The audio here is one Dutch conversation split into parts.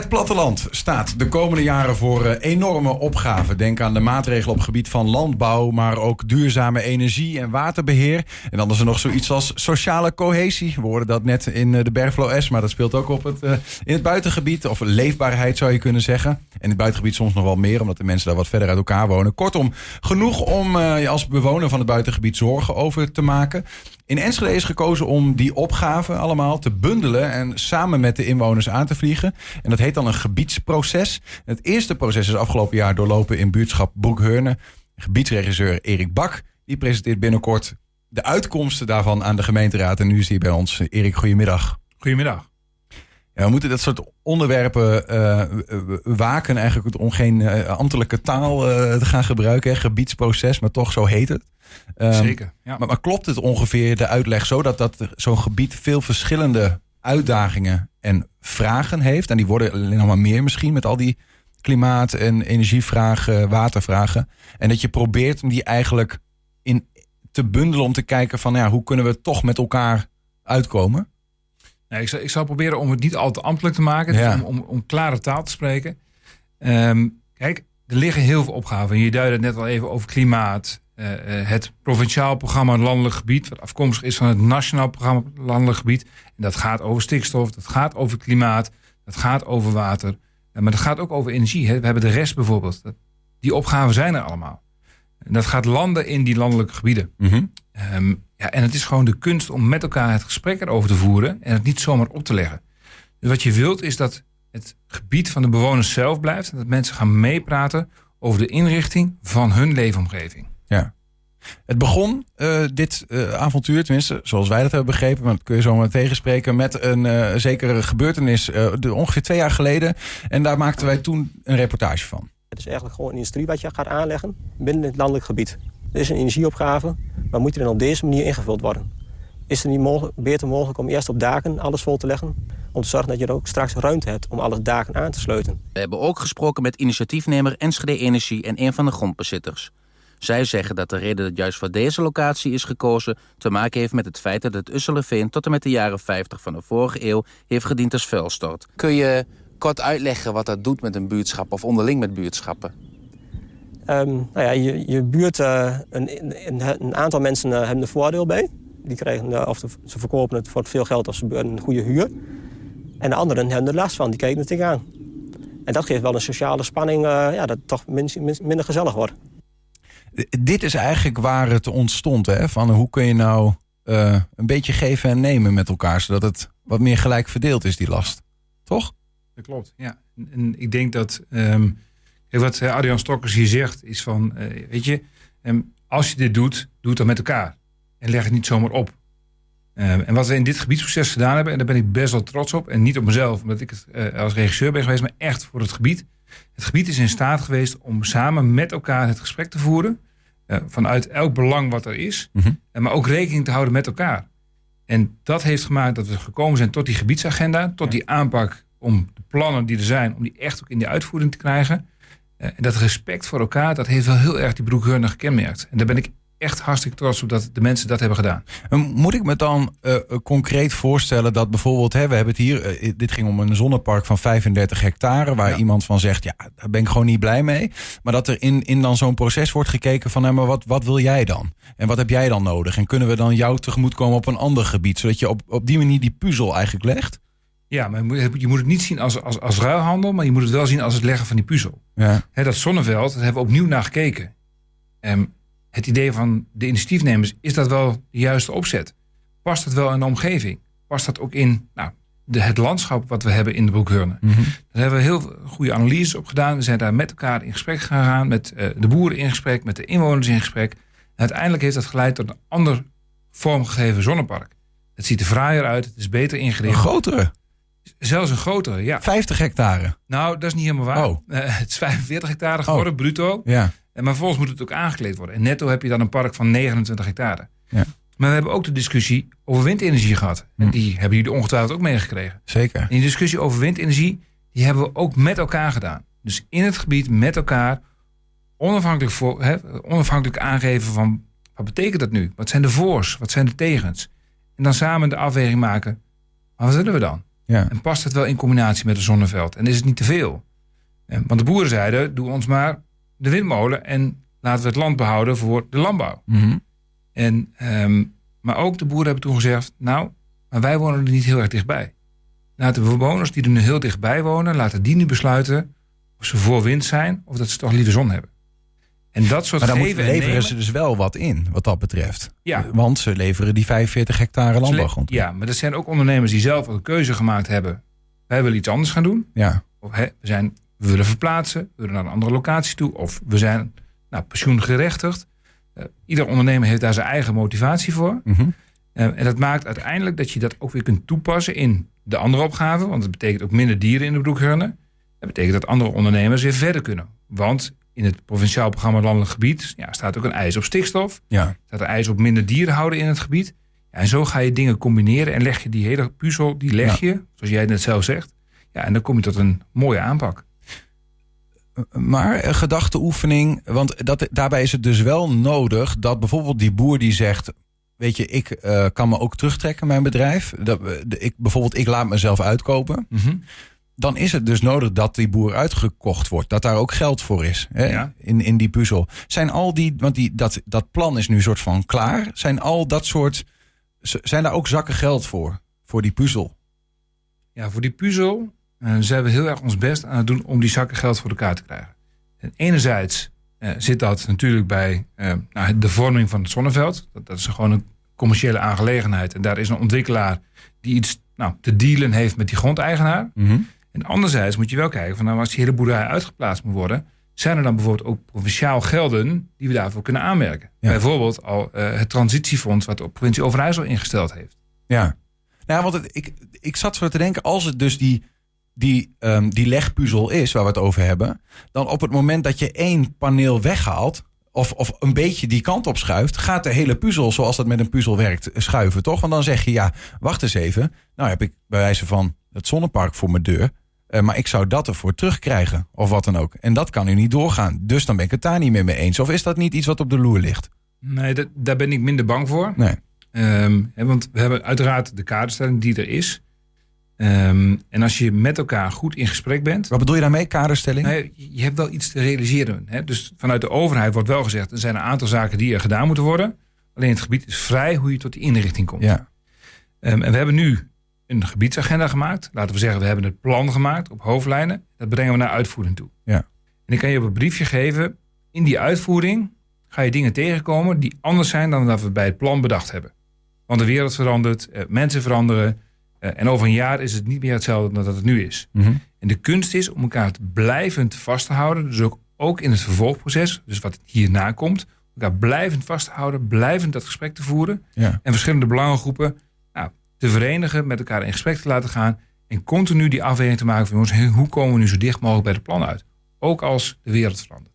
Het platteland staat de komende jaren voor eh, enorme opgaven. Denk aan de maatregelen op gebied van landbouw, maar ook duurzame energie en waterbeheer. En dan is er nog zoiets als sociale cohesie. We hoorden dat net in eh, de Bergflow S, maar dat speelt ook op het, uh, in het buitengebied. Of leefbaarheid zou je kunnen zeggen. En in het buitengebied soms nog wel meer, omdat de mensen daar wat verder uit elkaar wonen. Kortom, genoeg om uh, als bewoner van het buitengebied zorgen over te maken. In Enschede is gekozen om die opgaven allemaal te bundelen en samen met de inwoners aan te vliegen. En dat heet dan een gebiedsproces. Het eerste proces is afgelopen jaar doorlopen in buurtschap Broekheurne. Gebiedsregisseur Erik Bak die presenteert binnenkort de uitkomsten daarvan aan de gemeenteraad. En nu is hij bij ons. Erik, goedemiddag. Goedemiddag. We moeten dat soort onderwerpen uh, waken, eigenlijk om geen uh, ambtelijke taal te gaan gebruiken. Hè? Gebiedsproces, maar toch zo heet het. Um, Zeker. Ja. Maar, maar, klopt het ongeveer de uitleg zo dat, dat zo'n gebied veel verschillende uitdagingen en vragen heeft? En die worden alleen nog maar meer misschien met al die klimaat- en energievragen, watervragen. En dat je probeert om die eigenlijk in te bundelen om te kijken van ja, hoe kunnen we toch met elkaar uitkomen? Nee, ik, zal, ik zal proberen om het niet al te ambtelijk te maken, ja. om, om, om, klare taal te spreken. Um, kijk, er liggen heel veel opgaven. Je duidde het net al even over klimaat. Uh, uh, het provinciaal programma Landelijk Gebied, wat afkomstig is van het Nationaal Programma Landelijk Gebied. En dat gaat over stikstof, dat gaat over klimaat, dat gaat over water. Uh, maar dat gaat ook over energie. Hè. We hebben de rest bijvoorbeeld. Die opgaven zijn er allemaal. En dat gaat landen in die landelijke gebieden. Mm -hmm. um, ja, en het is gewoon de kunst om met elkaar het gesprek erover te voeren en het niet zomaar op te leggen. Dus wat je wilt is dat het gebied van de bewoners zelf blijft en dat mensen gaan meepraten over de inrichting van hun leefomgeving. Ja. Het begon, uh, dit uh, avontuur, tenminste zoals wij dat hebben begrepen, maar dat kun je zo maar tegenspreken, met een uh, zekere gebeurtenis de, ongeveer twee jaar geleden. En daar maakten wij toen een reportage van. Het is eigenlijk gewoon een industrie wat je gaat aanleggen binnen het landelijk gebied. Er is een energieopgave, maar moet die dan op deze manier ingevuld worden? Is het niet mogelijk, beter mogelijk om eerst op daken alles vol te leggen? Om te zorgen dat je er ook straks ruimte hebt om alle daken aan te sluiten. We hebben ook gesproken met initiatiefnemer Enschede Energie en een van de grondbezitters. Zij zeggen dat de reden dat juist voor deze locatie is gekozen... te maken heeft met het feit dat het Usselenveen tot en met de jaren 50 van de vorige eeuw... heeft gediend als vuilstort. Kun je kort uitleggen wat dat doet met een buurtschap of onderling met buurtschappen? Um, nou ja, je, je buurt, uh, een, een, een, aantal mensen uh, hebben er voordeel bij. Die krijgen, uh, of de, ze verkopen het voor veel geld als ze een goede huur. En de anderen hebben er last van, die kijken er tegenaan. En dat geeft wel een sociale spanning, ja, dat het toch min, min, minder gezellig wordt. Dit is eigenlijk waar het ontstond, hè? Van hoe kun je nou een beetje geven en nemen met elkaar... zodat het wat meer gelijk verdeeld is, die last. Toch? Dat klopt, ja. En ik denk dat... Um, wat Adrian Stokkers hier zegt is van, uh, weet je, um, als je dit doet, doe het dan met elkaar. En leg het niet zomaar op. Um, en wat we in dit gebiedsproces gedaan hebben, en daar ben ik best wel trots op. En niet op mezelf, omdat ik het uh, als regisseur ben geweest, maar echt voor het gebied. Het gebied is in staat geweest om samen met elkaar het gesprek te voeren. Uh, vanuit elk belang wat er is. Mm -hmm. Maar ook rekening te houden met elkaar. En dat heeft gemaakt dat we gekomen zijn tot die gebiedsagenda. Tot die aanpak om de plannen die er zijn, om die echt ook in de uitvoering te krijgen. Uh, en dat respect voor elkaar, dat heeft wel heel erg die broekhurne gekenmerkt. En daar ben ik echt hartstikke trots op dat de mensen dat hebben gedaan. Moet ik me dan uh, concreet voorstellen dat bijvoorbeeld, hè, we hebben het hier, uh, dit ging om een zonnepark van 35 hectare, waar ja. iemand van zegt, ja, daar ben ik gewoon niet blij mee. Maar dat er in, in dan zo'n proces wordt gekeken van, nou, maar wat, wat wil jij dan? En wat heb jij dan nodig? En kunnen we dan jou tegemoetkomen op een ander gebied, zodat je op, op die manier die puzzel eigenlijk legt? Ja, maar je moet het niet zien als, als, als ruilhandel, maar je moet het wel zien als het leggen van die puzzel. Ja. He, dat zonneveld, daar hebben we opnieuw naar gekeken. Um, het idee van de initiatiefnemers, is dat wel de juiste opzet? Past dat wel in de omgeving? Past dat ook in nou, de, het landschap wat we hebben in de Broekhurne? Mm -hmm. Daar hebben we heel goede analyses op gedaan. We zijn daar met elkaar in gesprek gegaan, met uh, de boeren in gesprek, met de inwoners in gesprek. En uiteindelijk heeft dat geleid tot een ander vormgegeven zonnepark. Het ziet er fraaier uit, het is beter ingericht. Een grotere? Zelfs een grotere, ja. 50 hectare? Nou, dat is niet helemaal waar. Oh. Uh, het is 45 hectare geworden, oh. bruto. Ja. En maar vervolgens moet het ook aangekleed worden. En netto heb je dan een park van 29 hectare. Ja. Maar we hebben ook de discussie over windenergie gehad. Hm. En die hebben jullie ongetwijfeld ook meegekregen. Zeker. En die discussie over windenergie, die hebben we ook met elkaar gedaan. Dus in het gebied met elkaar onafhankelijk, voor, hè, onafhankelijk aangeven van wat betekent dat nu? Wat zijn de voors? Wat zijn de tegens? En dan samen de afweging maken. Maar wat willen we dan? Ja. En past het wel in combinatie met een zonneveld? En is het niet te veel? Want de boeren zeiden, doe ons maar de windmolen en laten we het land behouden voor de landbouw. Mhm. en, ehm, maar ook de boeren hebben toen gezegd, nou, maar wij wonen er niet heel erg dichtbij. Laten de bewoners die er nu heel dichtbij wonen, laten die nu besluiten of ze voor wind zijn of dat ze toch liever zon hebben. En dat soort maar dan geven leveren ze dus wel wat in, wat dat betreft. Ja. Want ze leveren die 45 hectare landbouwgrond. Ja, maar er zijn ook ondernemers die zelf een keuze gemaakt hebben. Wij willen iets anders gaan doen. Ja. Of hè, we, zijn, we willen verplaatsen, we willen naar een andere locatie toe. Of we zijn nou, pensioengerechtigd. Uh, ieder ondernemer heeft daar zijn eigen motivatie voor. Uh, en dat maakt uiteindelijk dat je dat ook weer kunt toepassen in de andere opgaven. Want het betekent ook minder dieren in de broekhurnen. Dat betekent dat andere ondernemers weer verder kunnen. Want in het provinciaal programma Landelijk Gebied ja, staat ook een eis op stikstof. Ja. Staat een eis op minder dieren houden in het gebied. Ja, en zo ga je dingen combineren en leg je die hele puzzel, die leg je, zoals jij net zelf zegt. Ja, en dan kom je tot een mooie aanpak. Maar een gedachteoefening, want dat, daarbij is het dus wel nodig dat bijvoorbeeld die boer die zegt: Weet je, ik uh, kan me ook terugtrekken, mijn bedrijf. Dat, ik, bijvoorbeeld, ik laat mezelf uitkopen. Mm -hmm. Dan is het dus nodig dat die boer uitgekocht wordt. Dat daar ook geld voor is hè, Ja. in, in die puzzel. Zijn al die, want die, dat, dat plan is nu soort van klaar. Zijn al dat soort, zijn daar ook zakken geld voor? Voor die puzzel? Ja, voor die puzzel uh, zijn we heel erg ons best aan het doen om die zakken geld voor elkaar te krijgen. En enerzijds uh, zit dat natuurlijk bij uh, nou, de vorming van het zonneveld. Dat, dat, is gewoon een commerciële aangelegenheid. En daar is een ontwikkelaar die iets nou, te dealen heeft met die grondeigenaar. Mm -hmm. En anderzijds moet je wel kijken van nou, als die hele boerderij uitgeplaatst moet worden, zijn er dan bijvoorbeeld ook provinciaal gelden die we daarvoor kunnen aanmerken. Ja. Bijvoorbeeld al het transitiefonds wat de provincie Overijssel ingesteld heeft. Ja, nou, want het, ik, ik zat zo te denken, als het dus die die, um, die legpuzzel is waar we het over hebben, dan op het moment dat je één paneel weghaalt, of, of een beetje die kant op schuift, gaat de hele puzzel, zoals dat met een puzzel werkt, schuiven, toch? Want dan zeg je, ja, wacht eens even. Nou heb ik bij wijze van het zonnepark voor mijn deur. Uh, maar ik zou dat ervoor terugkrijgen, of wat dan ook. En dat kan nu niet doorgaan. Dus dan ben ik het daar niet meer mee eens. Of is dat niet iets wat op de loer ligt? Nee, dat, daar ben ik minder bang voor. Nee. Um, want we hebben uiteraard de kaderstelling die er is. Um, en als je met elkaar goed in gesprek bent. Wat bedoel je daarmee, kaderstelling? Je hebt wel iets te realiseren. Hè? Dus vanuit de overheid wordt wel gezegd: er zijn een aantal zaken die er gedaan moeten worden. Alleen het gebied is vrij hoe je tot die inrichting komt. Ja. Um, en we hebben nu een gebiedsagenda gemaakt. Laten we zeggen, we hebben het plan gemaakt op hoofdlijnen. Dat brengen we naar uitvoering toe. Ja. En dan kan je op een briefje geven. In die uitvoering ga je dingen tegenkomen die anders zijn dan dat we bij het plan bedacht hebben. Want de wereld verandert, uh, mensen veranderen. Uh, en over een jaar is het niet meer hetzelfde dan dat het nu is. Mm -hmm. En de kunst is om elkaar blijvend vast te houden. Dus ook, ook in het vervolgproces, dus wat hierna komt. Elkaar blijvend vast te houden, blijvend dat gesprek te voeren. Ja. En verschillende belangengroepen te verenigen, met elkaar in gesprek te laten gaan. En continu die afweging te maken van jongens, hoe komen we nu zo dicht mogelijk bij het plan uit? Ook als de wereld verandert.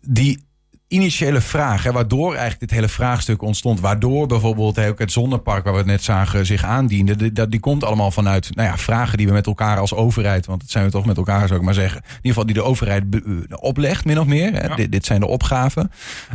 Die initiële vraag, hè, waardoor eigenlijk dit hele vraagstuk ontstond, waardoor bijvoorbeeld ook het zonnepark waar we het net zagen zich aandiende, die, die, komt allemaal vanuit nou ja, vragen die we met elkaar als overheid, want het zijn we toch met elkaar zou ik maar zeggen, in ieder geval die de overheid oplegt min of meer. Hè. Ja. Dit, dit, zijn de opgaven.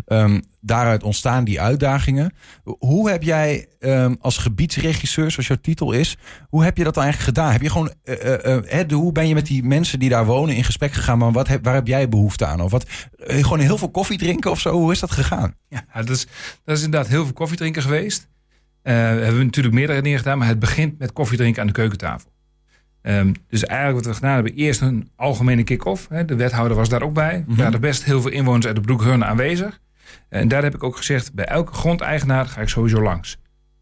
Um, daaruit ontstaan die uitdagingen. Hoe heb jij um, als gebiedsregisseur, zoals jouw titel is, hoe heb je dat eigenlijk gedaan? Heb je gewoon, uh, uh, uh, hoe ben je met die mensen die daar wonen in gesprek gegaan? Maar wat heb, waar heb jij behoefte aan? Of wat, eh, gewoon heel veel koffie drinken of zo? Hoe is dat gegaan? Ja, dat is, dat is inderdaad heel veel koffiedrinken geweest. Uh, we hebben natuurlijk meerdere dingen gedaan, maar het begint met koffiedrinken aan de keukentafel. Um, dus eigenlijk wat we gedaan hebben, eerst een algemene kick-off. De wethouder was daar ook bij. Mhm. Er waren best heel veel inwoners uit de Broekhurne aanwezig. En daar heb ik ook gezegd, bij elke grondeigenaar ga ik sowieso langs.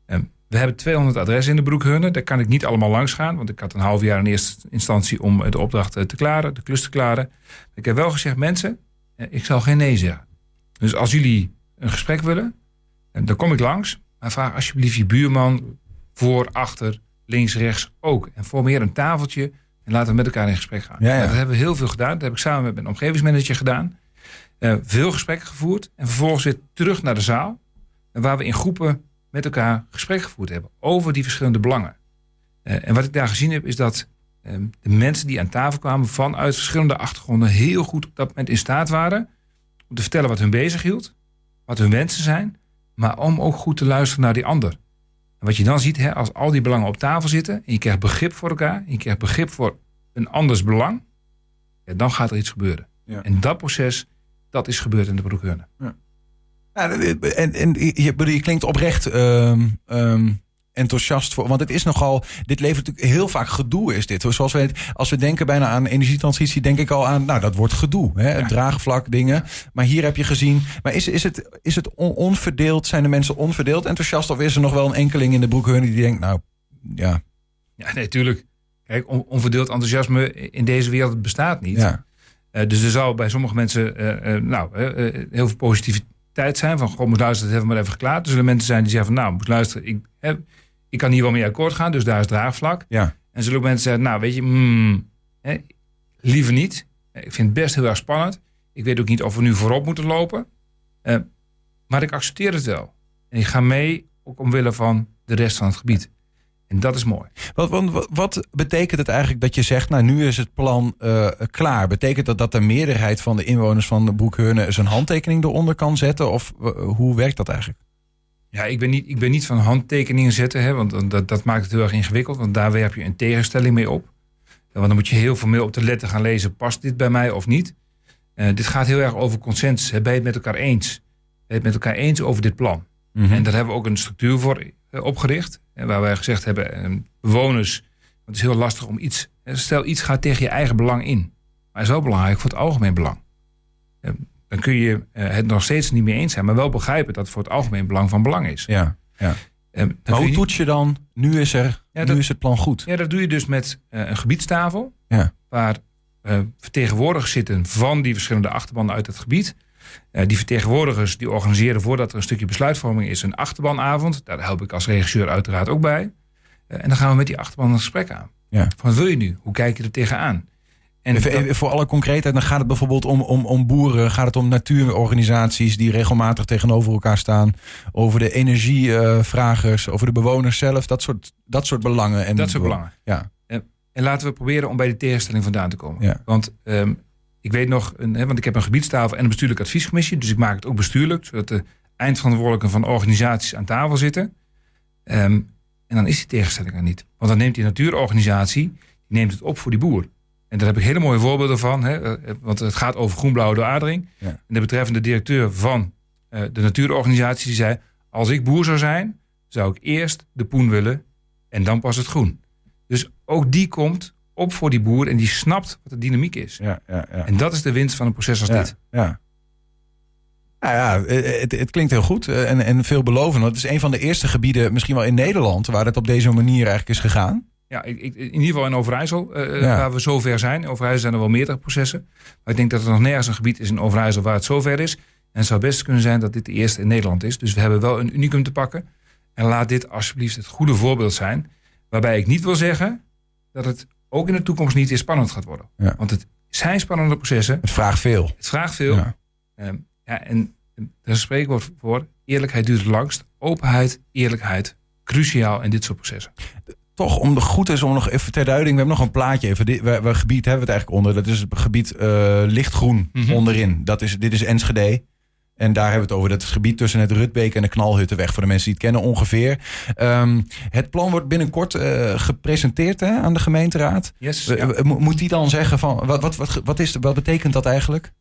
Um, we hebben 200 adressen in de Broekhurne. Daar kan ik niet allemaal langs gaan, want ik had een half jaar in eerste instantie om de opdracht te klaren, de klus te klaren. Ik heb wel gezegd, mensen, ik zal geen nee zeggen. Dus als jullie een gesprek willen, dan kom ik langs. Maar vraag alsjeblieft je buurman voor, achter, links, rechts ook. En formeer een tafeltje en laten we met elkaar in gesprek gaan. Ja, ja. Dat hebben we heel veel gedaan. Dat heb ik samen met mijn omgevingsmanager gedaan. Uh, veel gesprekken gevoerd. En vervolgens weer terug naar de zaal. Waar we in groepen met elkaar gesprek gevoerd hebben. Over die verschillende belangen. Uh, en wat ik daar gezien heb is dat uh, de mensen die aan tafel kwamen vanuit verschillende achtergronden heel goed op dat moment in staat waren om te vertellen wat hun bezighield, wat hun wensen zijn, maar om ook goed te luisteren naar die ander. En wat je dan ziet, hè, als al die belangen op tafel zitten... en je krijgt begrip voor elkaar... en je krijgt begrip voor een anders belang... Ja, dan gaat er iets gebeuren. Ja. En dat proces, dat is gebeurd in de Broekheurne. Ja, en, en je, je klinkt oprecht ehm, ehm, enthousiast voor. Want het is nogal. Dit levert natuurlijk heel vaak gedoe, is dit. Zoals we, als we denken bijna aan energietransitie, denk ik al aan. Nou, dat wordt gedoe. Hè? Ja. Draagvlak, dingen. Maar hier heb je gezien. Maar is, is het, is het on- onverdeeld? Zijn de mensen onverdeeld enthousiast? Of is er nog wel een enkeling in de broekhurn die denkt, nou ja. Ja, nee, tuurlijk. Kijk, on- onverdeeld enthousiasme in deze wereld bestaat niet. ja. Eh, dus er zal bij sommige mensen eh, eh, nou, heel veel positiviteit zijn. Van, god, moet luisteren, dat hebben we maar even geklaard. Er zullen mensen zijn die zeggen van, nou, moet luisteren, ik, ik kan hier wel mee akkoord gaan. Dus daar is draagvlak. Ja. En zullen ook mensen zeggen, nou, weet je, hmm, hè, liever niet. Ik vind het best heel erg spannend. Ik weet ook niet of we nu voorop moeten lopen. Maar ik accepteer het wel. En ik ga mee, ook omwille van de rest van het gebied. En dat is mooi. Wat, wat, betekent het eigenlijk dat je zegt, nou nu is het plan eh, klaar? Betekent dat dat de meerderheid van de inwoners van de Broekheurne zijn handtekening eronder kan zetten? Of eh, hoe werkt dat eigenlijk? Ja, ik ben niet, ik ben niet van handtekeningen zetten, hè, want dat, dat maakt het heel erg ingewikkeld. Want daar werp je een tegenstelling mee op. Want dan moet je heel formeel op de letter gaan lezen, past dit bij mij of niet? Eh, dit gaat heel erg over consensus. Hè. Ben je het met elkaar eens? Ben je het met elkaar eens over dit plan? En daar hebben we ook een structuur voor opgericht. En waar wij gezegd hebben, eh, bewoners, het is heel lastig om iets... Stel, iets gaat tegen je eigen belang in. Maar het is wel belangrijk voor het algemeen belang. Dan kun je eh, het nog steeds niet mee eens zijn, maar wel begrijpen dat het voor het algemeen belang van belang is. Ja. Eh, dan Maar hoe je- toets je dan, nu is, er, Ja, nu dat- is het plan goed? Ja, dat doe je dus met eh, een gebiedstafel. Ja. Waar eh, vertegenwoordigers zitten van die verschillende achterbannen uit het gebied. Eh, die vertegenwoordigers die organiseren voordat er een stukje besluitvorming is een achterbanavond. Daar help ik als regisseur uiteraard ook bij. Eh, en dan gaan we met die achterban een gesprek aan. Ja. Van wat wil je nu? Hoe kijk je er tegenaan? En Even, dat- voor alle concreetheid, dan gaat het bijvoorbeeld om, om, om boeren, gaat het om natuurorganisaties die regelmatig tegenover elkaar staan, over de energievragers, over de bewoners zelf, dat soort, dat soort belangen. En dat soort belangen. Ja. En laten we proberen om bij die tegenstelling vandaan te komen. Ja. Want ehm, ik weet nog, een, hè, want ik heb een gebiedstafel en een bestuurlijke adviescommissie. Dus ik maak het ook bestuurlijk, zodat de eindverantwoordelijken van organisaties aan tafel zitten. Ehm, en dan is die tegenstelling er niet. Want dan neemt die natuurorganisatie, die neemt het op voor die boer. En daar heb ik hele mooie voorbeelden van. Hè, eh, want het gaat over groenblauwe dooradering. Ja. En de betreffende directeur van eh, de natuurorganisatie die zei... als ik boer zou zijn, zou ik eerst de poen willen en dan pas het groen. Dus ook die komt op voor die boer en die snapt wat de dynamiek is. Ja, ja, ja. En dat is de winst van een proces als dit. Ja. Nou ja, eh, het, het klinkt heel goed eh, en, en veelbelovend. Het is een van de eerste gebieden, misschien wel in Nederland, waar het op deze manier eigenlijk is gegaan. Ja, ik, ik- in ieder geval in Overijssel, eh, Ja. waar we zover zijn. In Overijssel zijn er wel meerdere processen. Maar ik denk dat er nog nergens een gebied is in Overijssel waar het zover is. En het zou best kunnen zijn dat dit de eerste in Nederland is. Dus we hebben wel een unicum te pakken. En laat dit alsjeblieft het goede voorbeeld zijn. Waarbij ik niet wil zeggen dat het ook in de toekomst niet weer spannend gaat worden. Ja. Want het zijn spannende processen. Het vraagt veel. Het vraagt veel. Ja. Ehm, ja, en is een spreekwoord voor. Eerlijkheid duurt het langst. Openheid, eerlijkheid, cruciaal in dit soort processen. Toch, om de goed is om nog even ter duiding. We hebben nog een plaatje even. Dit, waar gebied hebben we het eigenlijk onder? Dat is het gebied eh, lichtgroen Mhm. onderin. Dat is, dit is Enschede. En daar hebben we het over. Dat gebied tussen het Rutbeek en de Knalhuttenweg. Voor de mensen die het kennen ongeveer. Ehm, het plan wordt binnenkort eh, gepresenteerd hè, aan de gemeenteraad. Yes. Ja. mo- Moet die dan zeggen van. Wat, wat, wat, wat, is, wat betekent dat eigenlijk?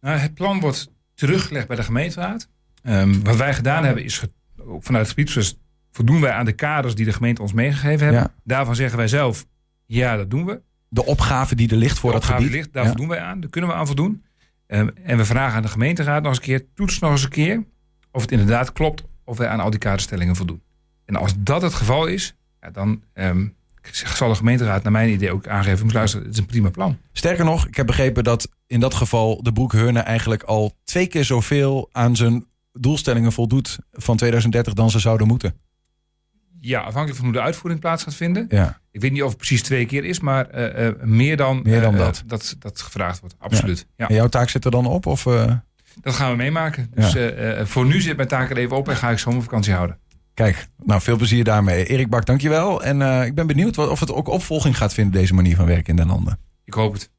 Nou, het plan wordt teruggelegd bij de gemeenteraad. Ehm, wat wij gedaan hebben is, ook vanuit het gebiedsproces, voldoen wij aan de kaders die de gemeente ons meegegeven hebben. Ja. Daarvan zeggen wij zelf, ja, dat doen we. De opgave die er ligt voor De dat gebied. ligt, daar Ja. voldoen wij aan. Daar kunnen we aan voldoen. Ehm, en we vragen aan de gemeenteraad nog eens een keer, toets nog eens een keer of het inderdaad klopt of wij aan al die kaderstellingen voldoen. En als dat het geval is, ja, dan ehm, zal de gemeenteraad naar mijn idee ook aangeven, moet luisteren, het is een prima plan. Sterker nog, ik heb begrepen dat in dat geval de Broekheurne eigenlijk al twee keer zoveel aan zijn doelstellingen voldoet van 2030 dan ze zouden moeten. Ja, afhankelijk van hoe de uitvoering plaats gaat vinden. Ja. Ik weet niet of het precies twee keer is, maar eh, eh, meer dan, Meer dan eh, dat. dat. Dat gevraagd wordt, absoluut. Ja. En jouw taak zit er dan op? Of, Dat gaan we meemaken. Dus voor nu zit mijn taak er even op en ga ik zomervakantie houden. Kijk, nou veel plezier daarmee. Erik Bak, dankjewel. En ik ben benieuwd of het ook opvolging gaat vinden, deze manier van werken in Den Landen. Ik hoop het.